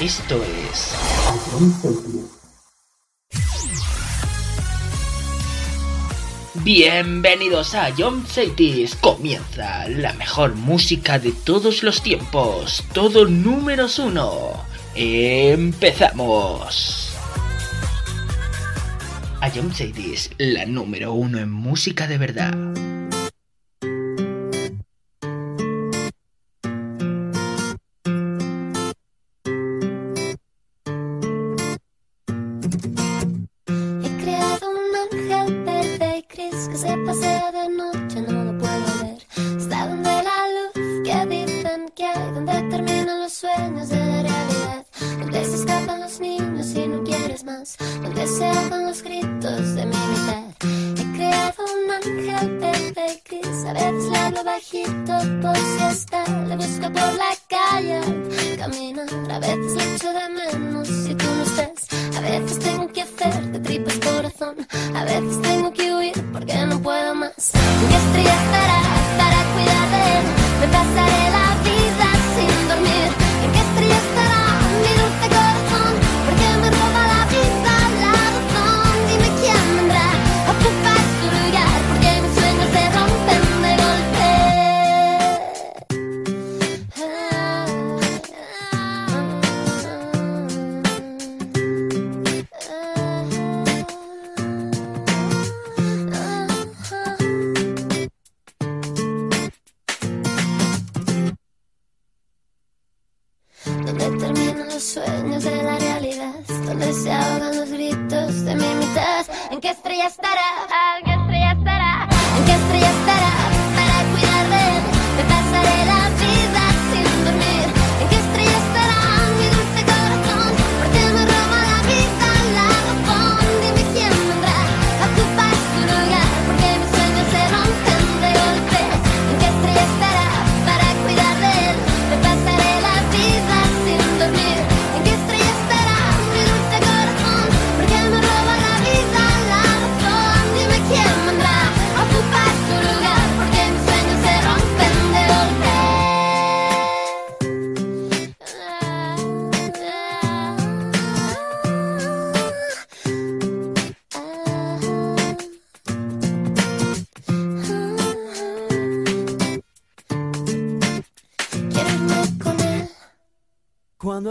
Esto es Bienvenidos a John Cities. Comienza la mejor música de todos los tiempos. Todo números uno. Empezamos. I la número uno en música de verdad.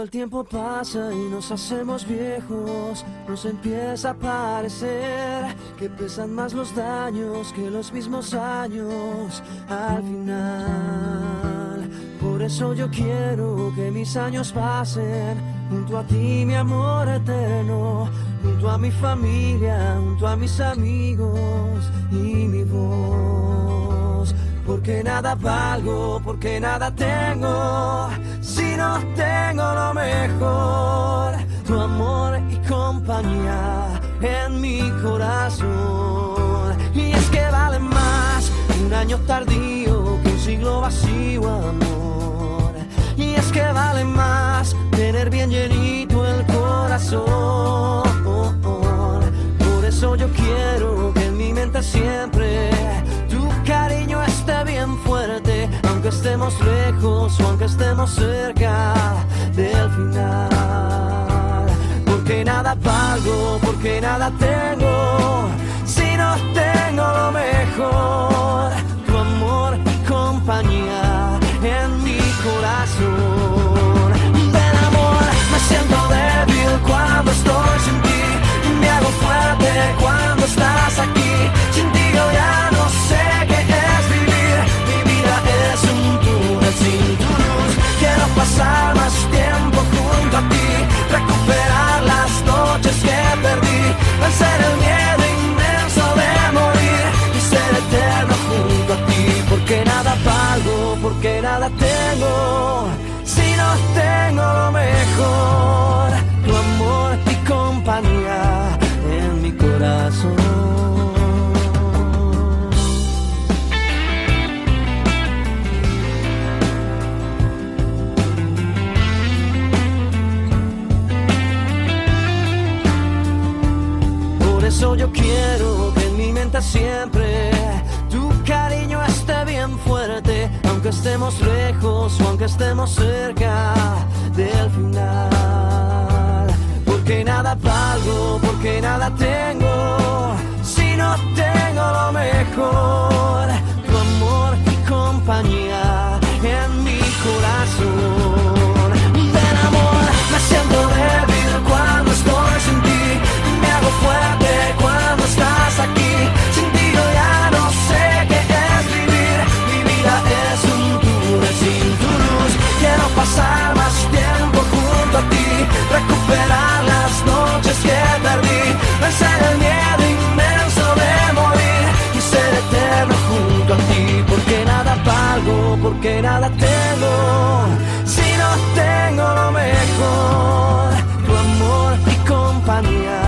el tiempo pasa y nos hacemos viejos, nos empieza a parecer que pesan más los daños que los mismos años al final. Por eso yo quiero que mis años pasen junto a ti, mi amor eterno, junto a mi familia, junto a mis amigos y mi voz. Porque nada valgo, porque nada tengo tengo lo mejor, tu amor y compañía en mi corazón. Y es que vale más un año tardío que un siglo vacío, amor. Y es que vale más tener bien llenito el corazón. estamos cerca del final. Porque nada pago, porque nada tengo, si no tengo lo mejor, tu amor y compañía en mi corazón. Ven amor, me siento débil cuando estoy sin ti, me hago fuerte cuando estás aquí. las quiero que en mi mente siempre tu cariño esté bien fuerte, aunque estemos lejos o aunque estemos cerca del final. Porque nada valgo, porque nada tengo, si no tengo lo mejor, tu amor y compañía en mi corazón. Pasar más tiempo junto a ti, recuperar las noches que perdí, vencer el miedo inmenso de morir y ser eterno junto a ti. Porque nada valgo, porque nada tengo, si no tengo lo mejor, tu amor y compañía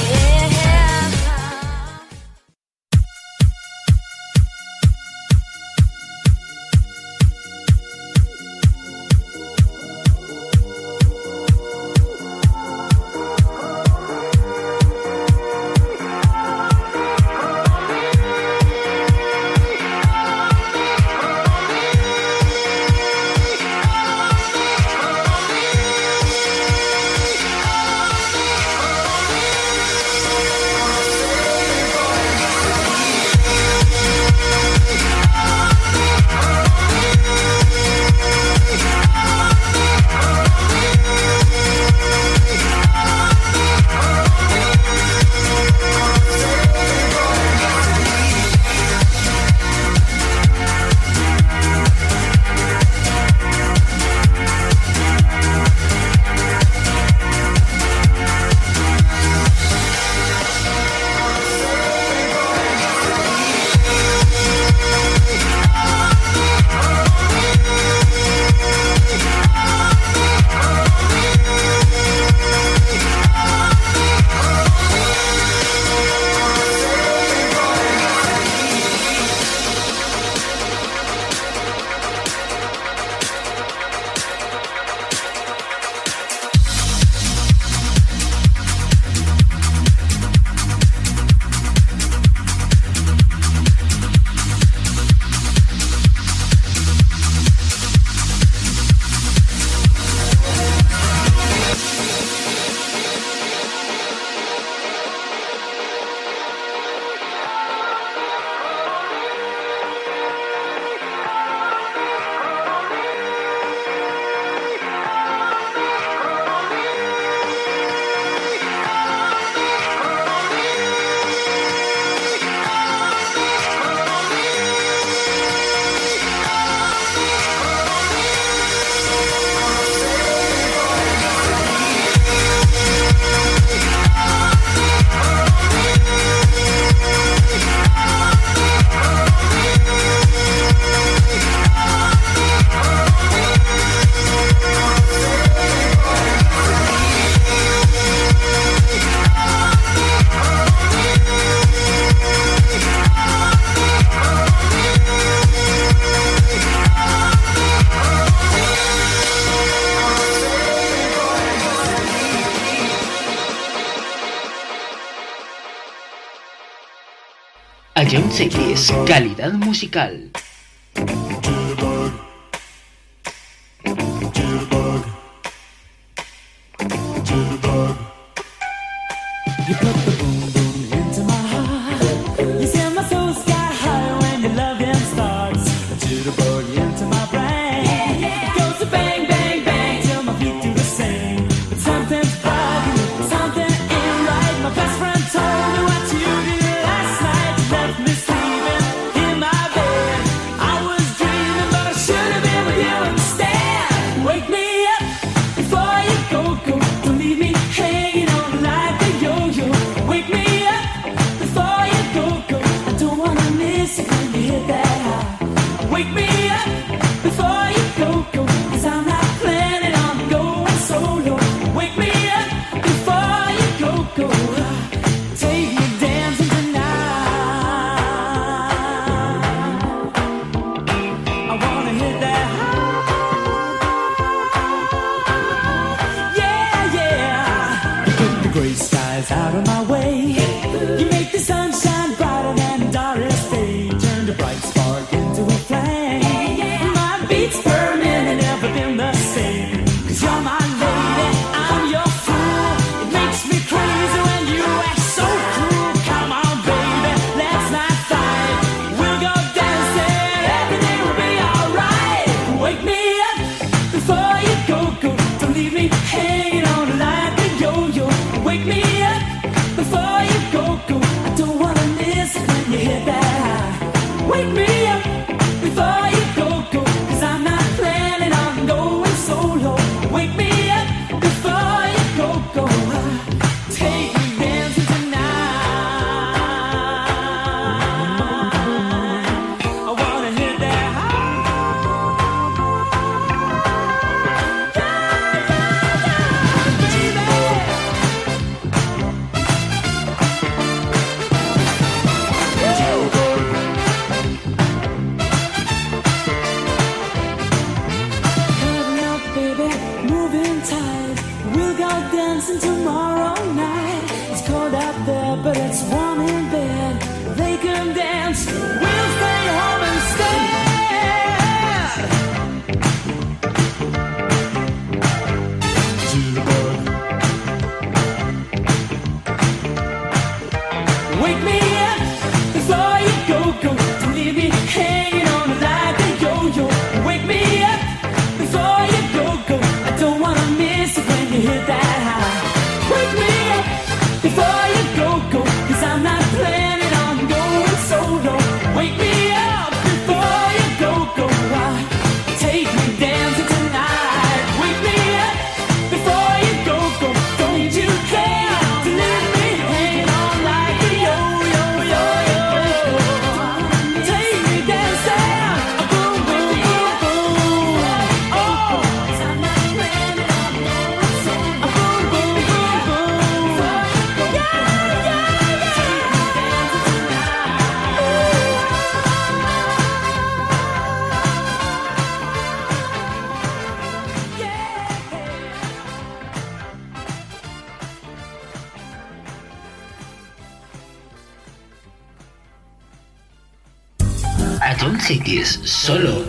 Musical. Solo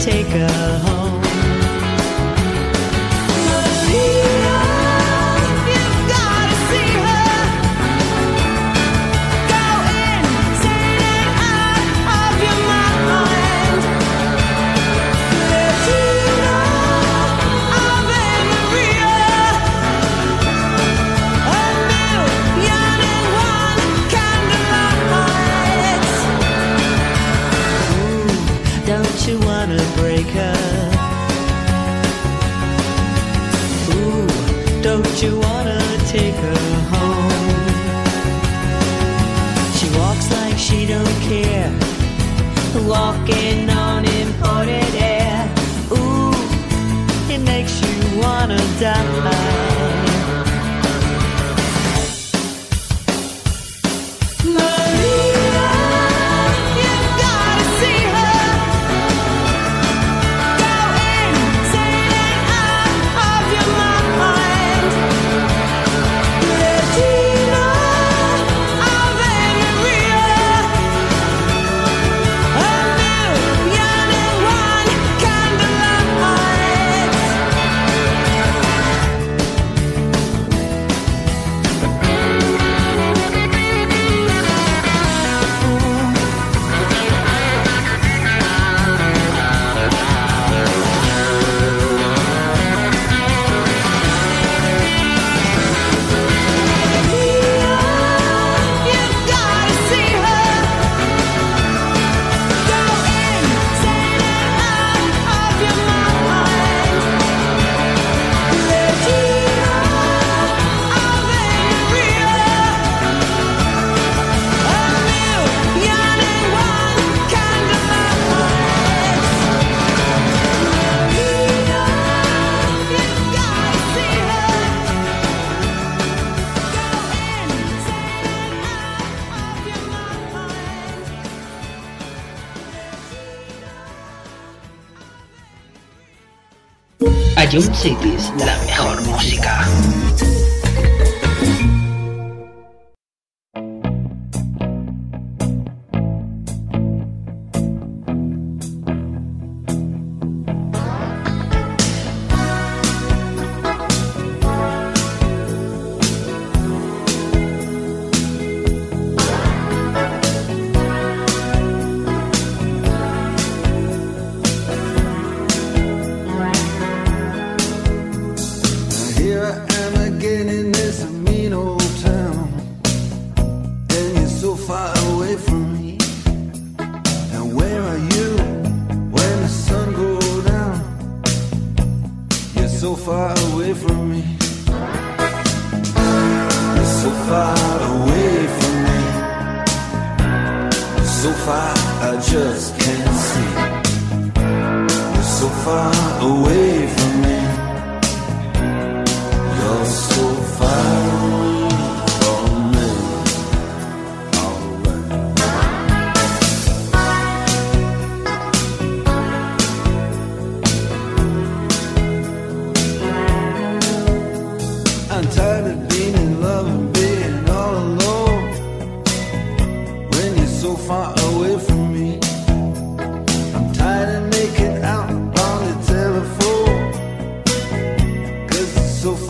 take a home. A Young Cities, la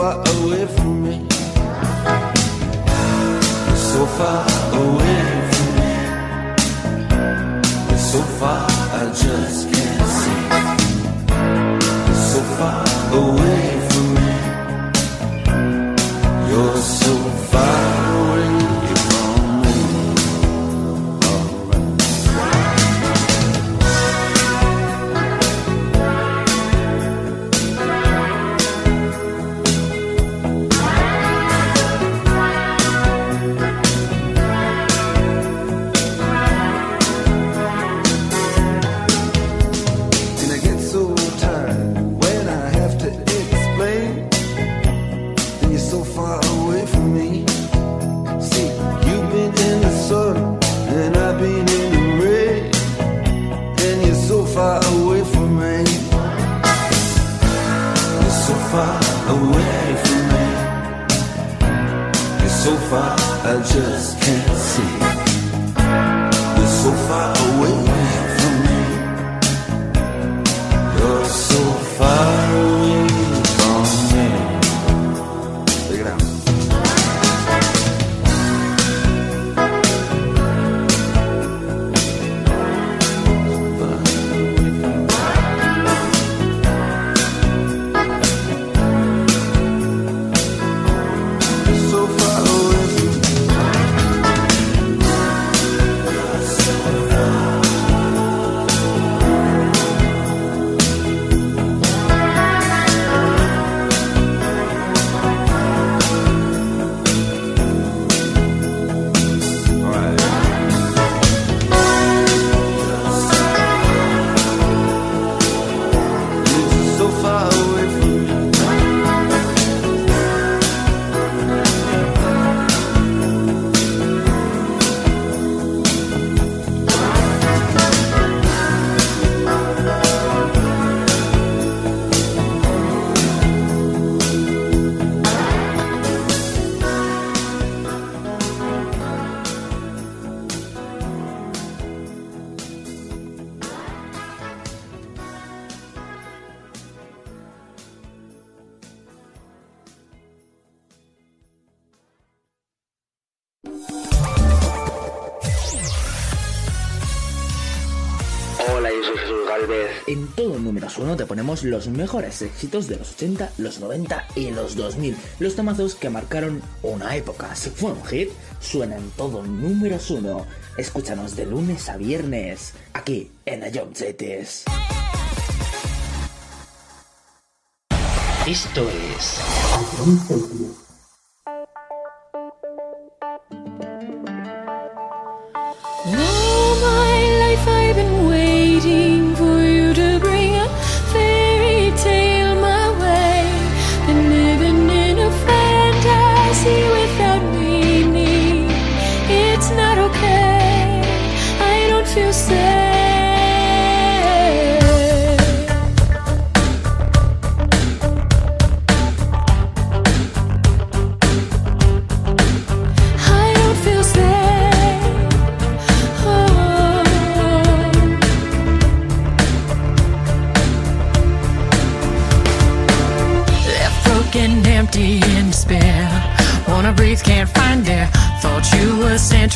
far away from me. So far away from me. So far, I just. Te ponemos los mejores éxitos de los 80, los 90 y los 2000. Los tomazos que marcaron una época. Si fue un hit, suenan todo números uno. Escúchanos de lunes a viernes, aquí en Cities. Esto es...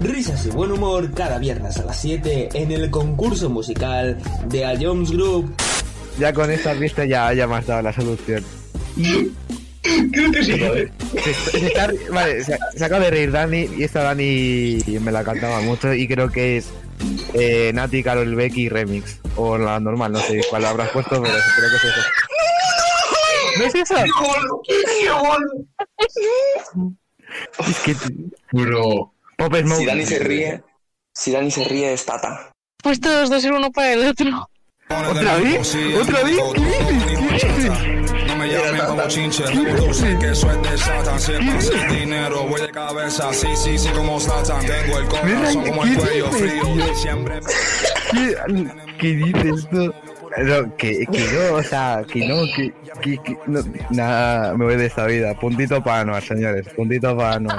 Risas y buen humor cada viernes a las 7 en el concurso musical de A Jones Group. Ya con esta vista ya, ya me has dado la solución. Creo que sí, ¿vale? Se, se está- vale, se, se acaba de reír Dani y esta Dani me la cantaba mucho y creo que es eh, Nati, Carol Becky Remix. O la normal, no sé cuál habrás puesto, pero creo que es eso. ¿No es eso? Es que... Bro. Pop Smoke. Si Dani se ríe, si Dani se ríe es Tata. Pues todos dos ser uno para el otro. ¿Otra vez? ¿Otra vez? ¿Qué dices? ¿Qué dices? No me llamen como chinche, tú sé que soy de Satan, siempre sin dinero, voy de cabeza, sí, sí, sí, como Satan, tengo el corazón como el cuello frío, siempre... ¿Qué, qué dices tú? No, que, que no, o sea, que no, que, que, que no, nada, me voy de esta vida. Puntito para Anuar, señores, puntito para Anuar.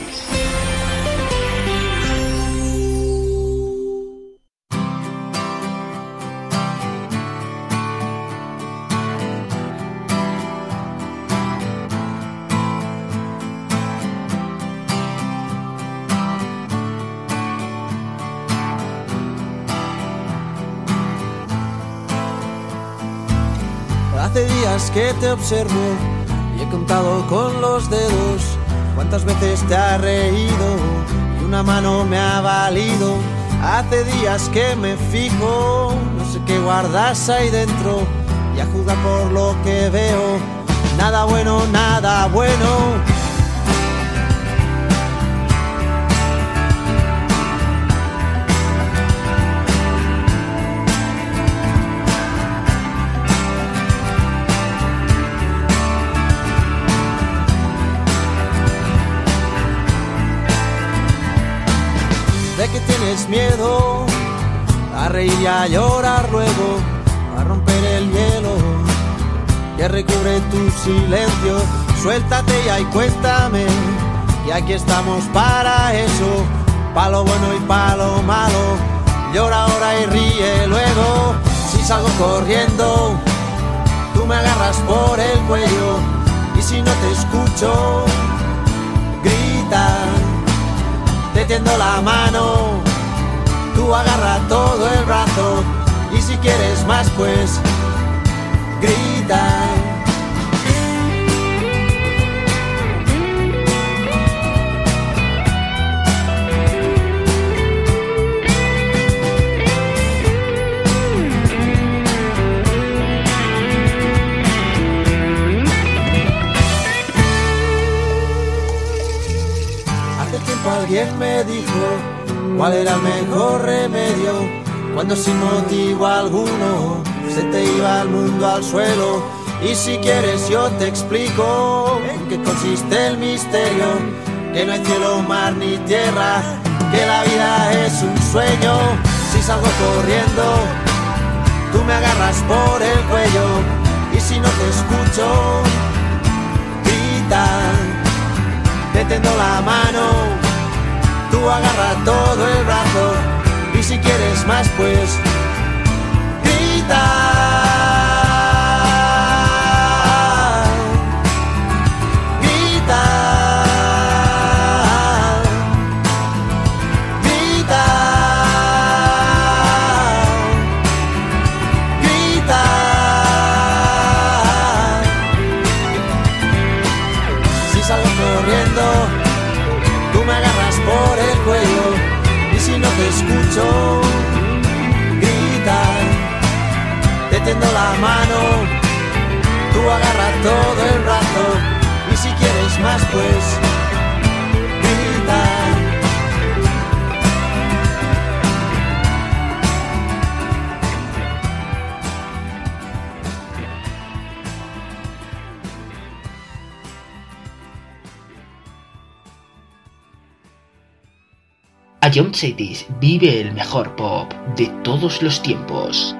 Que te observo y he contado con los dedos cuántas veces te ha reído y una mano me ha valido. Hace días que me fijo, no sé qué guardas ahí dentro y a juzgar por lo que veo, nada bueno, nada bueno. Tienes miedo a reír y a llorar luego, a romper el hielo que recubre tu silencio. Suéltate ya y cuéntame, y aquí estamos para eso, pa' lo bueno y pa' lo malo. Llora ahora y ríe luego, si salgo corriendo, tú me agarras por el cuello, y si no te escucho, grita te tiendo la mano, tú agarra todo el brazo y si quieres más pues grita. Alguien me dijo cuál era mejor remedio cuando sin motivo alguno se te iba el mundo al suelo. Y si quieres yo te explico en qué consiste el misterio, que no hay cielo, mar ni tierra, que la vida es un sueño. Si salgo corriendo, tú me agarras por el cuello y si no te escucho, grita te tendo la mano, tú agarra todo el brazo y si quieres más pues mano, tú agarras todo el brazo y si quieres más pues grita. Ion Cities vive el mejor pop de todos los tiempos.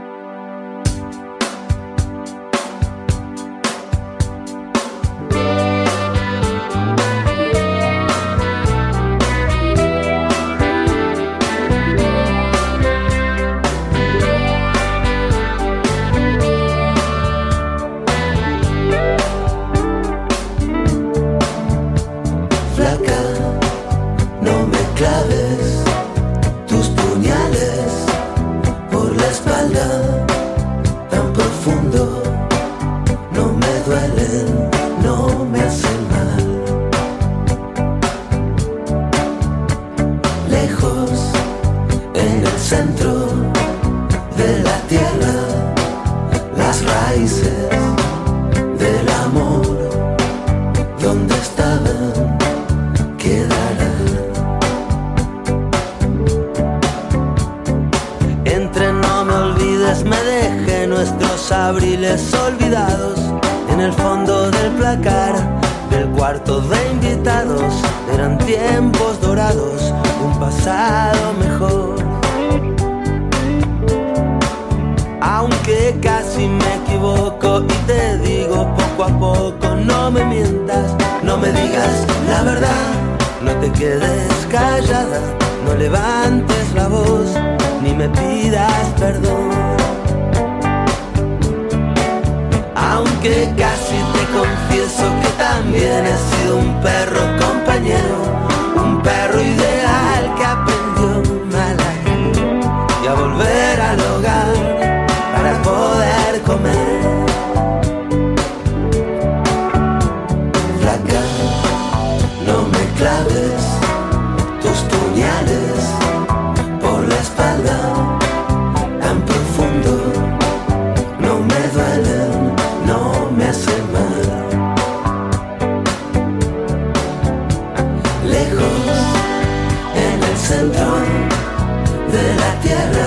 de la tierra.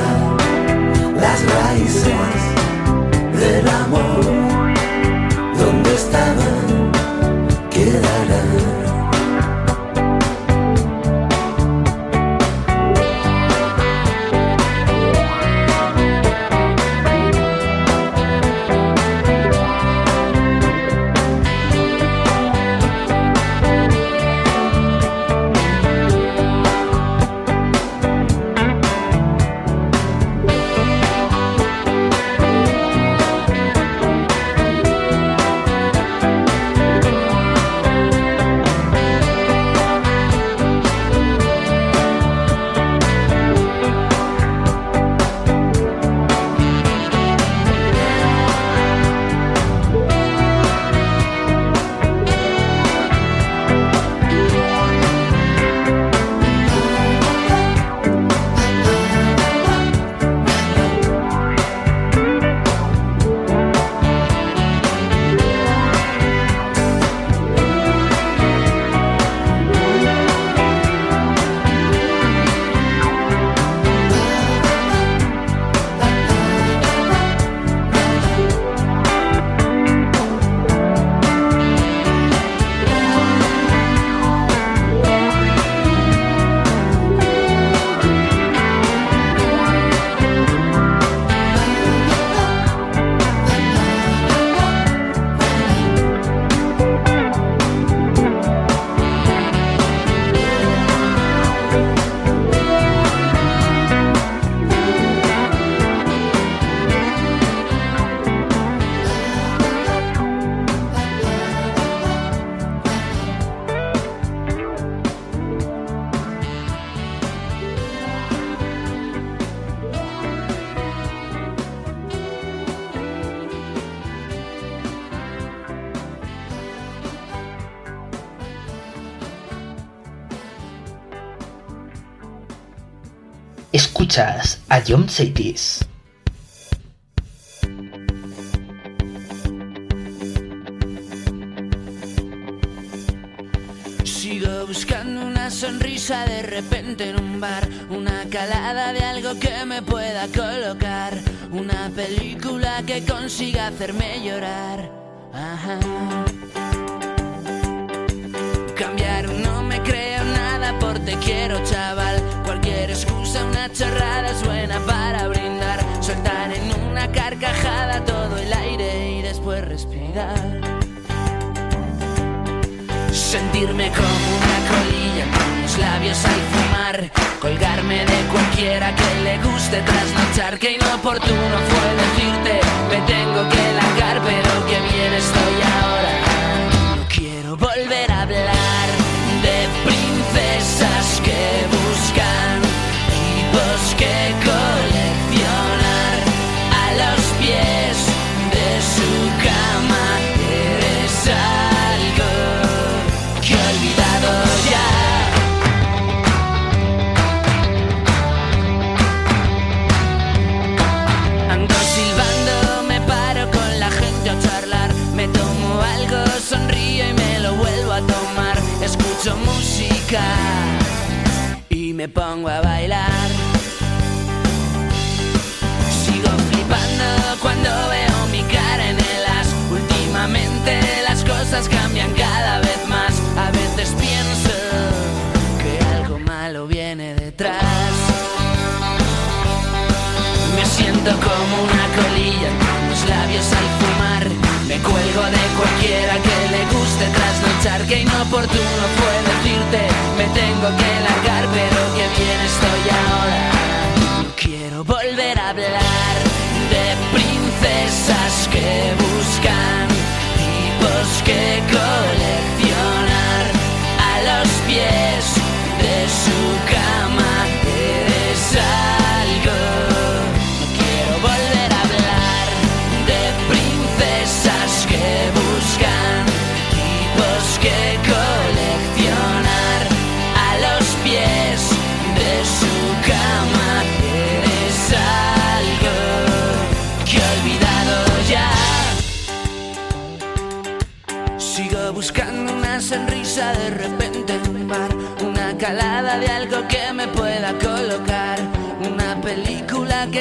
a John Cities. Sigo buscando una sonrisa de repente en un bar, una calada de algo que me pueda colocar, una película que consiga hacerme llorar. al fumar, colgarme de cualquiera que le guste trasnochar, que inoportuno fue decirte, me tengo que largar, pero que bien estoy. y me pongo a bailar. Sigo flipando cuando veo mi cara en el as. Últimamente las cosas cambian cada vez más. A veces pienso que algo malo viene detrás. Me siento como una colilla, con los labios al Cuelgo de cualquiera que le guste tras trasnochar Que inoportuno fue decirte Me tengo que largar pero que bien estoy ahora Quiero volver a hablar de princesas que buscan Tipos que coleccionan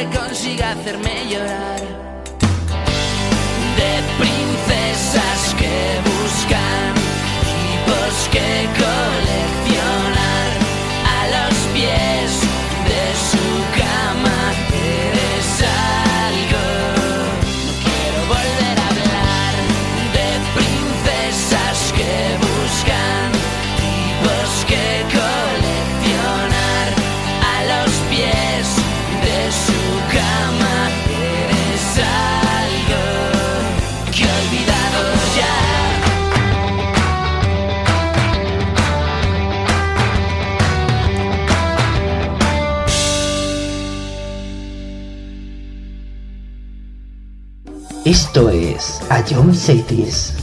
que consiga hacerme llorar. De princesas que buscan tipos que coleccionan. Esto es a Ion Cities.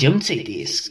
don't say this.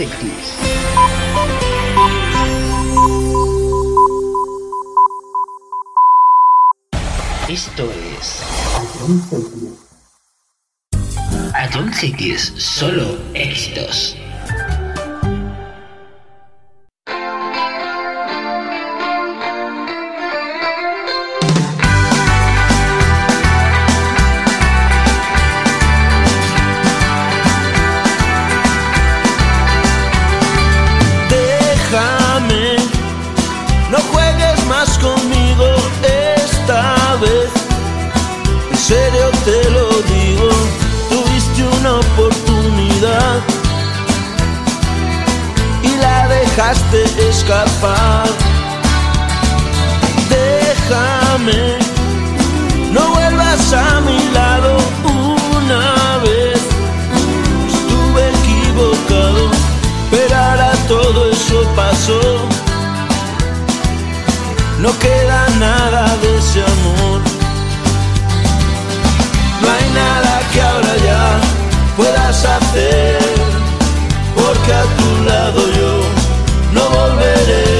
insectos. Esto es Adon Cities, solo éxitos. escapar. Déjame, no vuelvas a mi lado una vez. Estuve equivocado, pero ahora todo eso pasó. No queda nada de ese amor. No hay nada que ahora ya puedas hacer, porque a tu lado yo already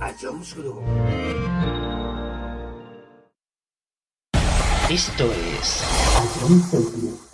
a John Sudo. Esto es. A John Sudo.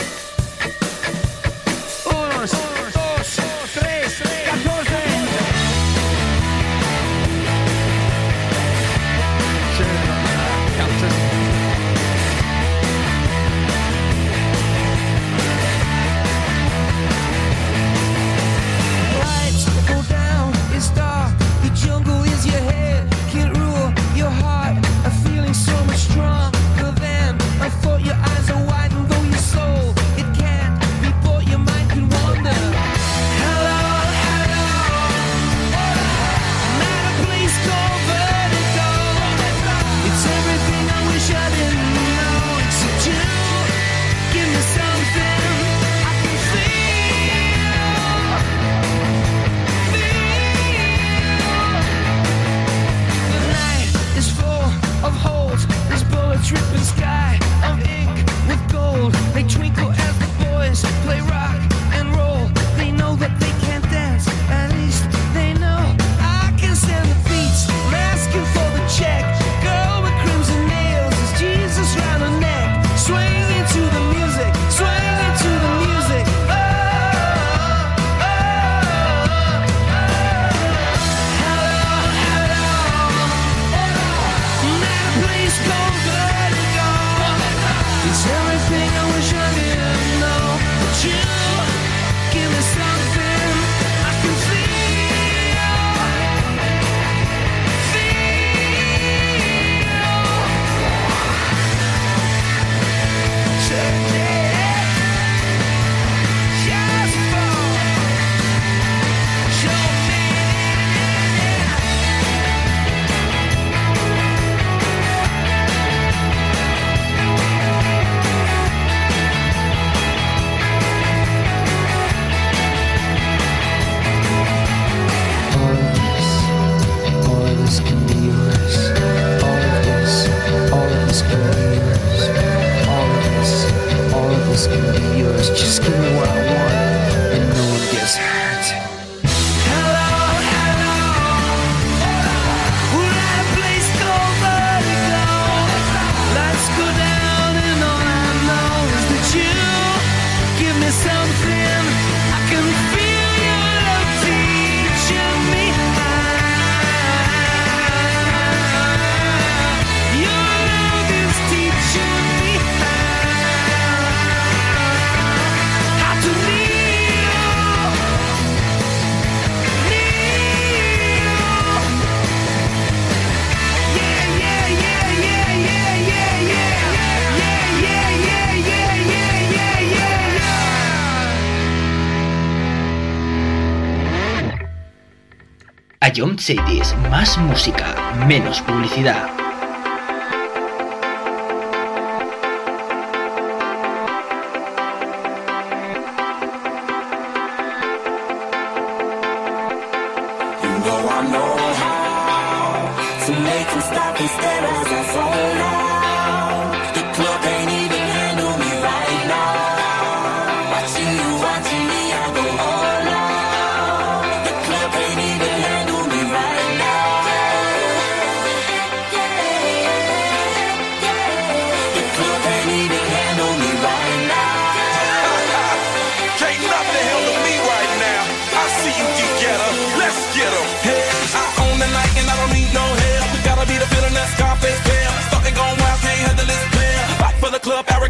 Jump Cities, más música, menos publicidad.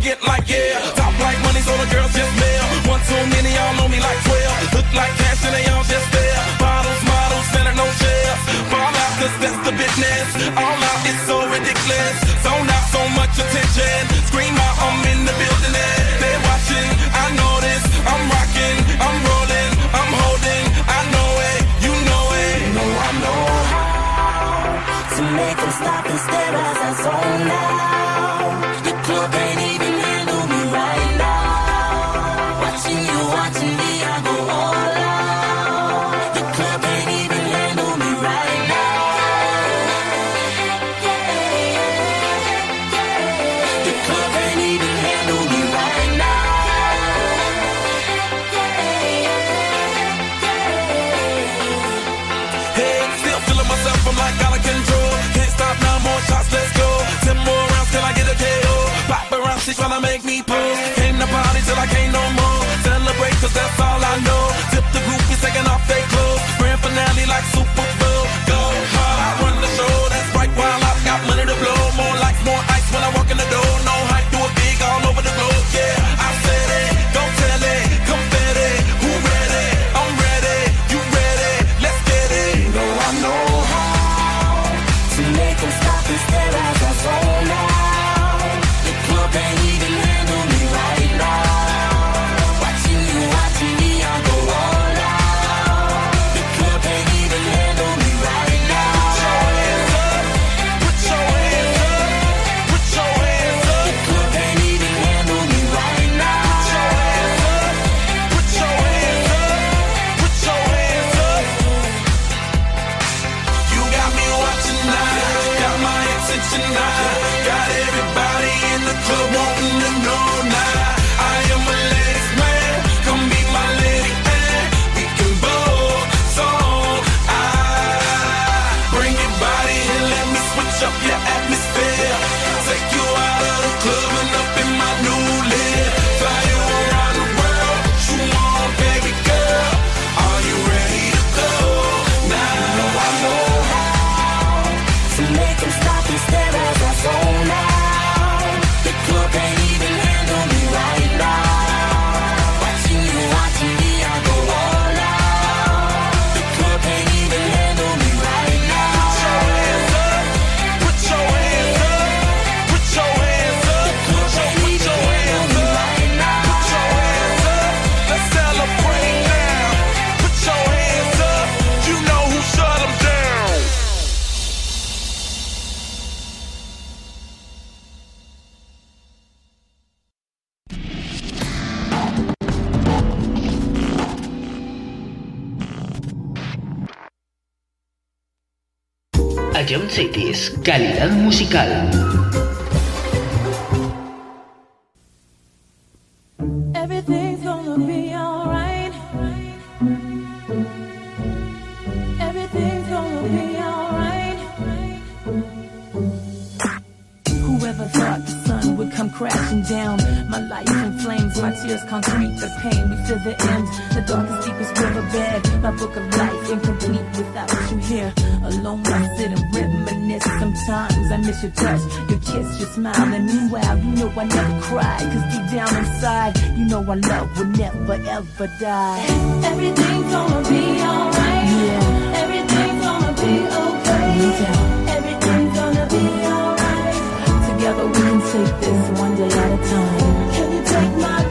arrogant like yeah. Top like money, so the girls just mail. One too many, y'all know me like 12. Look like cash and they all just there. Bottles, models, center no chairs. Fall out, cause that's the business. All out, it's so ridiculous. Zone out so much attention. Scream out, I'm in the building. now. Cities, calidad musical. I never cry. Cause deep down inside, you know our love will never ever die. Everything's gonna be alright. Yeah. Everything's gonna be okay. Doubt. Everything's gonna be alright. Together we can take this one day at a time. Can you take my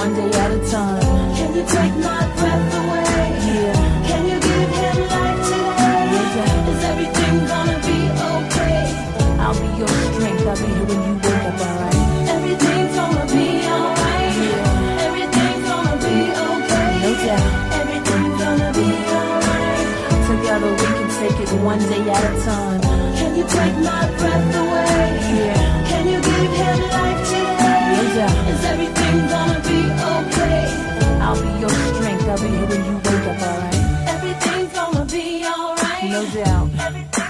One day at a time. Can you take my breath away? Yeah. Can you give him life today? Doubt. Is everything gonna be okay? I'll be your strength. I'll be here when you wake up, alright? Everything's gonna be alright. Yeah. Everything's gonna be okay. No doubt. Everything's gonna be alright. Together we can take it one day at a time. Can you take my breath away? Yeah. Can you give him life today? Doubt. Is everything gonna be okay? I'll be your strength. I'll be here when you wake up, alright? Everything's gonna be alright. No doubt. Everything's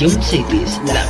A Young Cities, la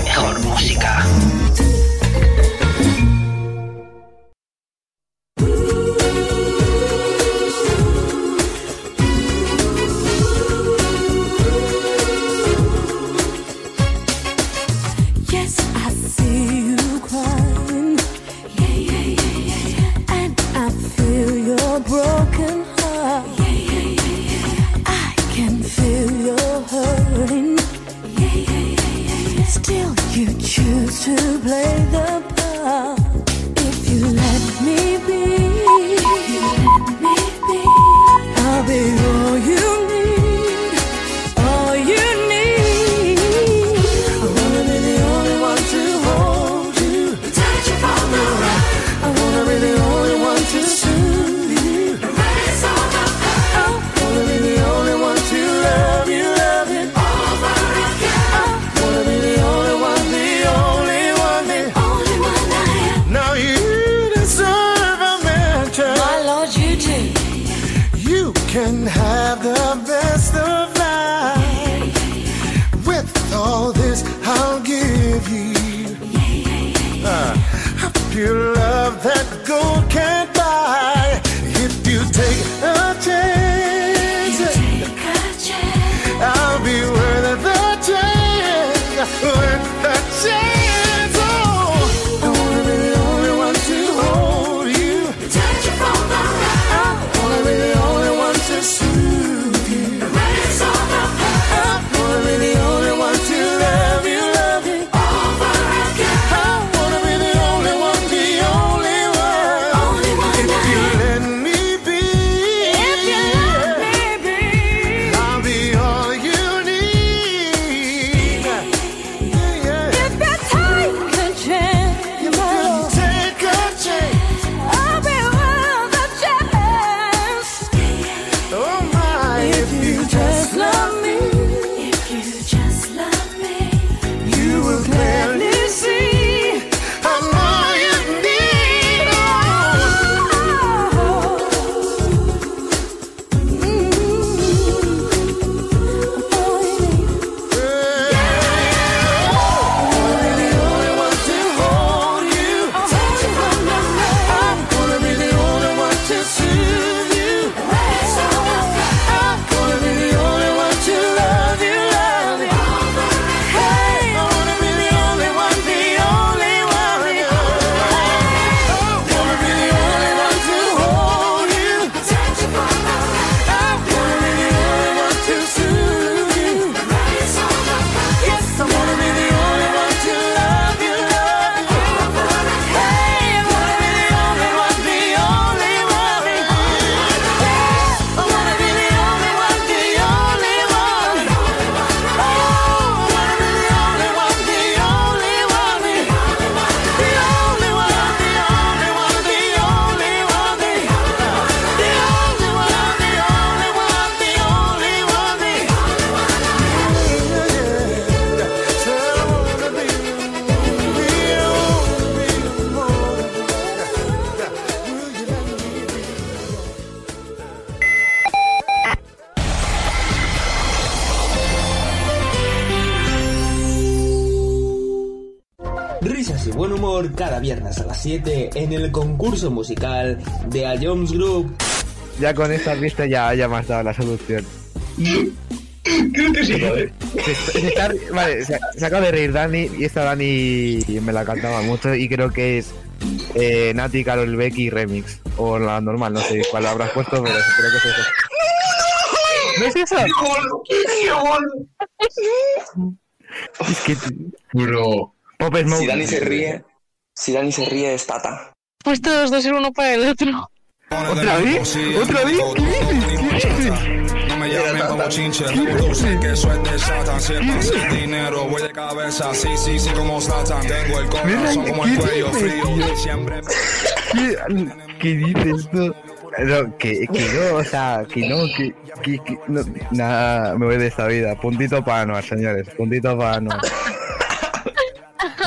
7 en el concurso musical de A Jones Group. Ya con esta pista ya, ya me has dado la solución. Creo que sí, joder. Se, se está- vale, se, se acaba de reír Dani y esta Dani me la cantaba mucho y creo que es eh, Nati, Carol Becky remix. O la normal, no sé cuál habrás puesto, pero creo que es eso. ¿No es eso? Es que... Bro. Pop Smoke. Si Dani se ríe, si Dani se ríe es Tata. Pues todos dos ser uno para el otro. ¿Otra vez? ¿Otra vez? No me llamen como chinche, que soy de Satan. Siempre hacer dinero, voy de cabeza, sí, sí, sí, como Satan. Tengo el corazón como el cuello frío. Siempre ¿Qué, ¿Qué dices tú? No, que, que no, o sea, que no, que, que, que no, nada, me voy de esta vida. Puntito para Anuar, señores, puntito para Anuar.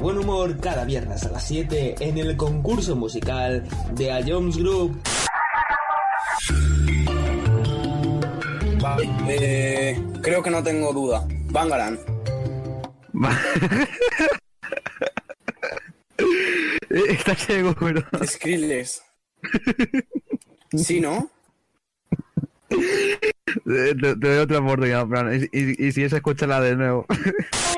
Buen humor cada viernes a las 7 en el concurso musical de A Jones Group. Vale, eh, creo que no tengo duda. Bangaran. ¿Estás seguro? Skrillex. ¿Sí, no? Te, te doy otra oportunidad, Fran, y, y, y si es, escúchala de nuevo.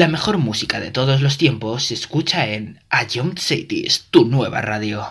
La mejor música de todos los tiempos se escucha en A Young Cities, tu nueva radio.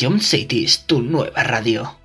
Ion City es tu nueva radio.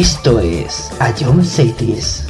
Esto es A John Cities.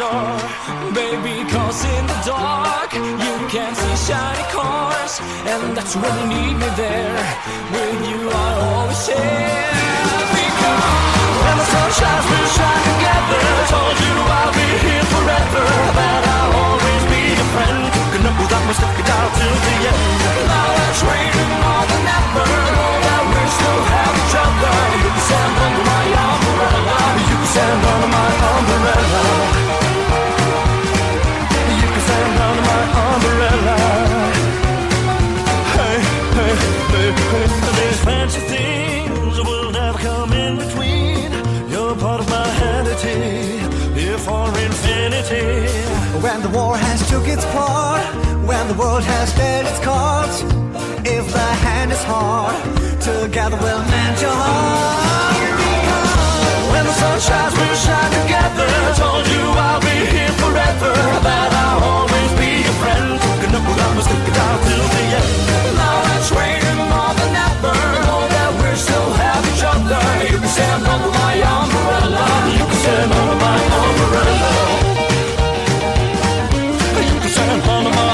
star, baby. Cause in the dark, you can see shiny cars, and that's when you need me there. When you, are always share. Because when the sun shines, we'll shine together. I told you I'll be here forever. That I'll always be your friend. Gonna put that mistake out till the end. Now we're more than ever. Know that we still have each other. You can stand under my umbrella. You can stand under my umbrella. There's fancy things that will never come in between. You're part of my vanity, here for infinity. When the war has took its part, when the world has played its cards, if the hand is hard, together we'll mend your heart. When the sun shines, we'll shine together. Told you I'll be here forever, that I'll always be your friend. You can stand under my umbrella. You can stand under my umbrella. You can stand under my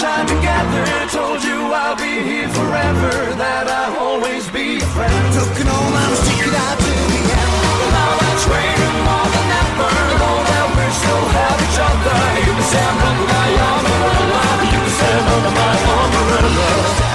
sunshine together. Told you I'll be here forever, that I'll always be a friend. Took an old mom's ticket out to the end. Well, now that's raining more than ever. Know that we still have each other. You can stand under my umbrella. You can stand under my umbrella.